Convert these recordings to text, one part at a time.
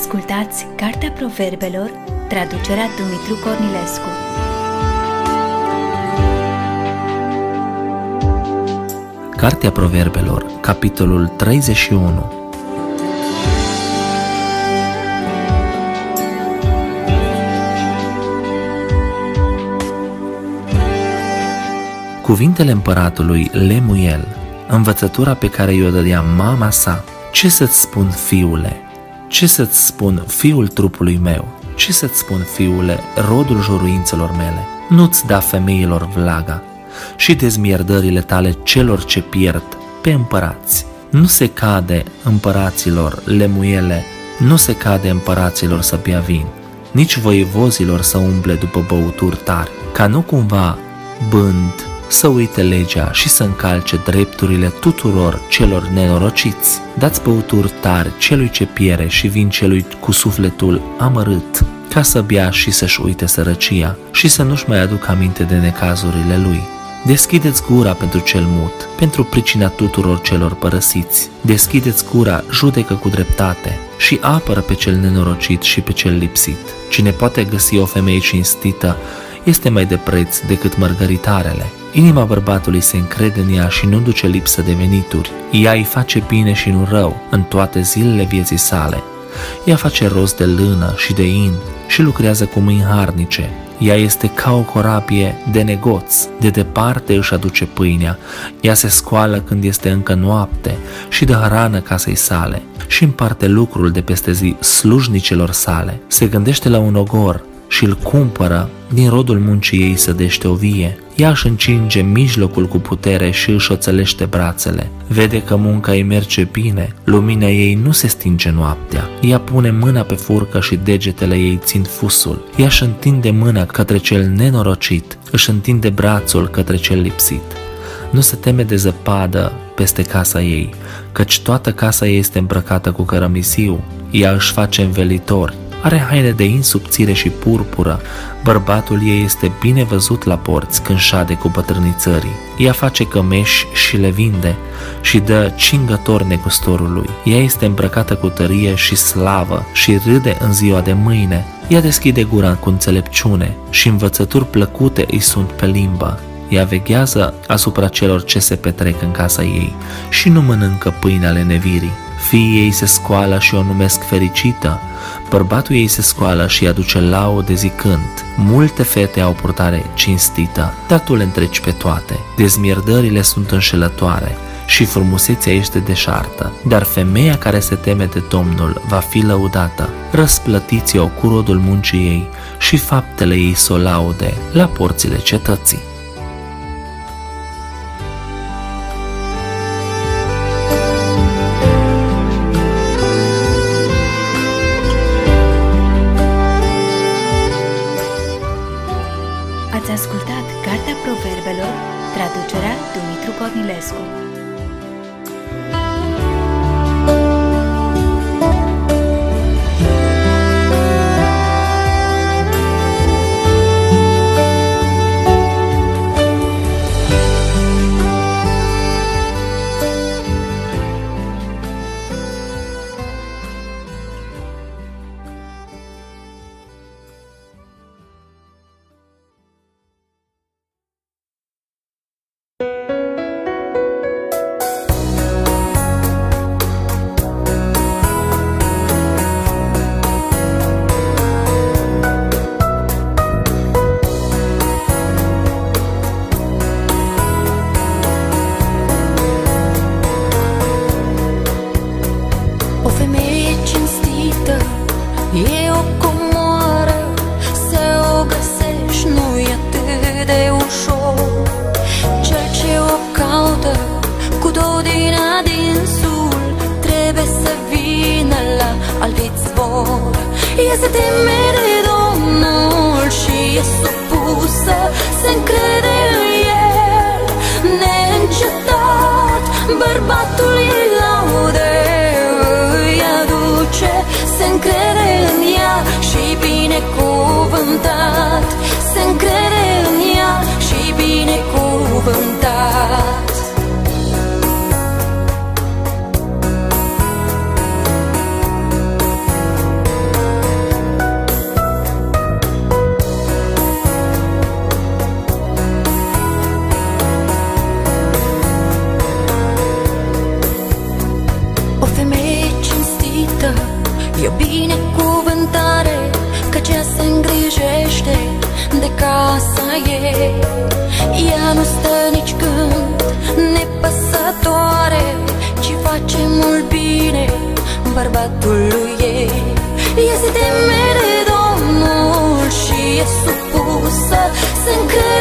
Ascultați Cartea Proverbelor, traducerea Dumitru Cornilescu. Cartea Proverbelor, capitolul 31 Cuvintele împăratului Lemuel, învățătura pe care i-o dădea mama sa, ce să-ți spun, fiule? Ce să-ți spun, fiul trupului meu? Ce să-ți spun, fiule, rodul joruințelor mele? Nu-ți da femeilor vlaga și dezmierdările tale celor ce pierd pe împărați. Nu se cade împăraților lemuiele, nu se cade împăraților să bea vin, nici voievozilor să umble după băuturi tari, ca nu cumva bând să uite legea și să încalce drepturile tuturor celor nenorociți. Dați băuturi tari celui ce piere și vin celui cu sufletul amărât, ca să bea și să-și uite sărăcia și să nu-și mai aducă aminte de necazurile lui. Deschideți gura pentru cel mut, pentru pricina tuturor celor părăsiți. Deschideți gura, judecă cu dreptate și apără pe cel nenorocit și pe cel lipsit. Cine poate găsi o femeie cinstită este mai de preț decât mărgăritarele. Inima bărbatului se încrede în ea și nu duce lipsă de venituri. Ea îi face bine și nu rău în toate zilele vieții sale. Ea face rost de lână și de in și lucrează cu mâini harnice. Ea este ca o corabie de negoț, de departe își aduce pâinea, ea se scoală când este încă noapte și dă hrană casei sale și împarte lucrul de peste zi slujnicelor sale. Se gândește la un ogor și îl cumpără, din rodul muncii ei sădește o vie. Ea își încinge mijlocul cu putere și își oțelește brațele. Vede că munca îi merge bine, lumina ei nu se stinge noaptea. Ea pune mâna pe furcă și degetele ei țin fusul. Ea își întinde mâna către cel nenorocit, își întinde brațul către cel lipsit. Nu se teme de zăpadă peste casa ei, căci toată casa ei este îmbrăcată cu cărămisiu. Ea își face învelitori, are haine de insubțire și purpură, bărbatul ei este bine văzut la porți când șade cu bătrânii țării. Ea face cămeși și le vinde și dă cingător negustorului. Ea este îmbrăcată cu tărie și slavă și râde în ziua de mâine. Ea deschide gura cu înțelepciune și învățături plăcute îi sunt pe limbă. Ea veghează asupra celor ce se petrec în casa ei și nu mănâncă pâine ale nevirii. Fiii ei se scoală și o numesc fericită, bărbatul ei se scoală și aduce laude zicând, multe fete au purtare cinstită, dar tu le întreci pe toate. Dezmierdările sunt înșelătoare și frumusețea este deșartă, dar femeia care se teme de Domnul va fi lăudată. Răsplătiți-o cu rodul muncii ei și faptele ei să o laude la porțile cetății. Dumitru și E o binecuvântare Că cea se îngrijește de casa ei Ea nu stă nici când nepăsătoare Ci face mult bine bărbatului ei. Este teme de Domnul și e supusă Se încrede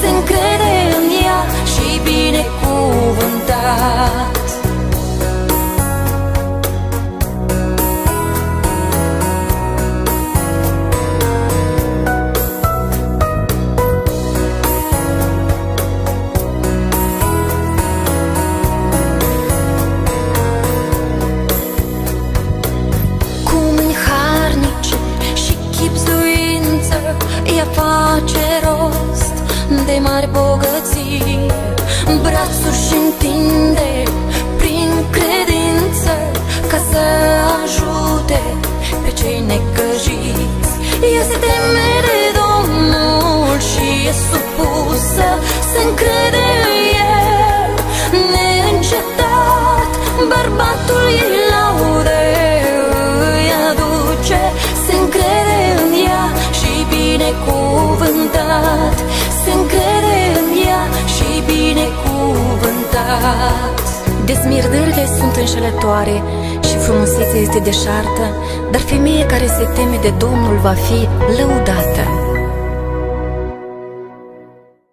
Se încrede în ea și binecuvântat binecuvântat Desmirdările sunt înșelătoare și frumusețea este deșartă, dar femeia care se teme de Domnul va fi lăudată.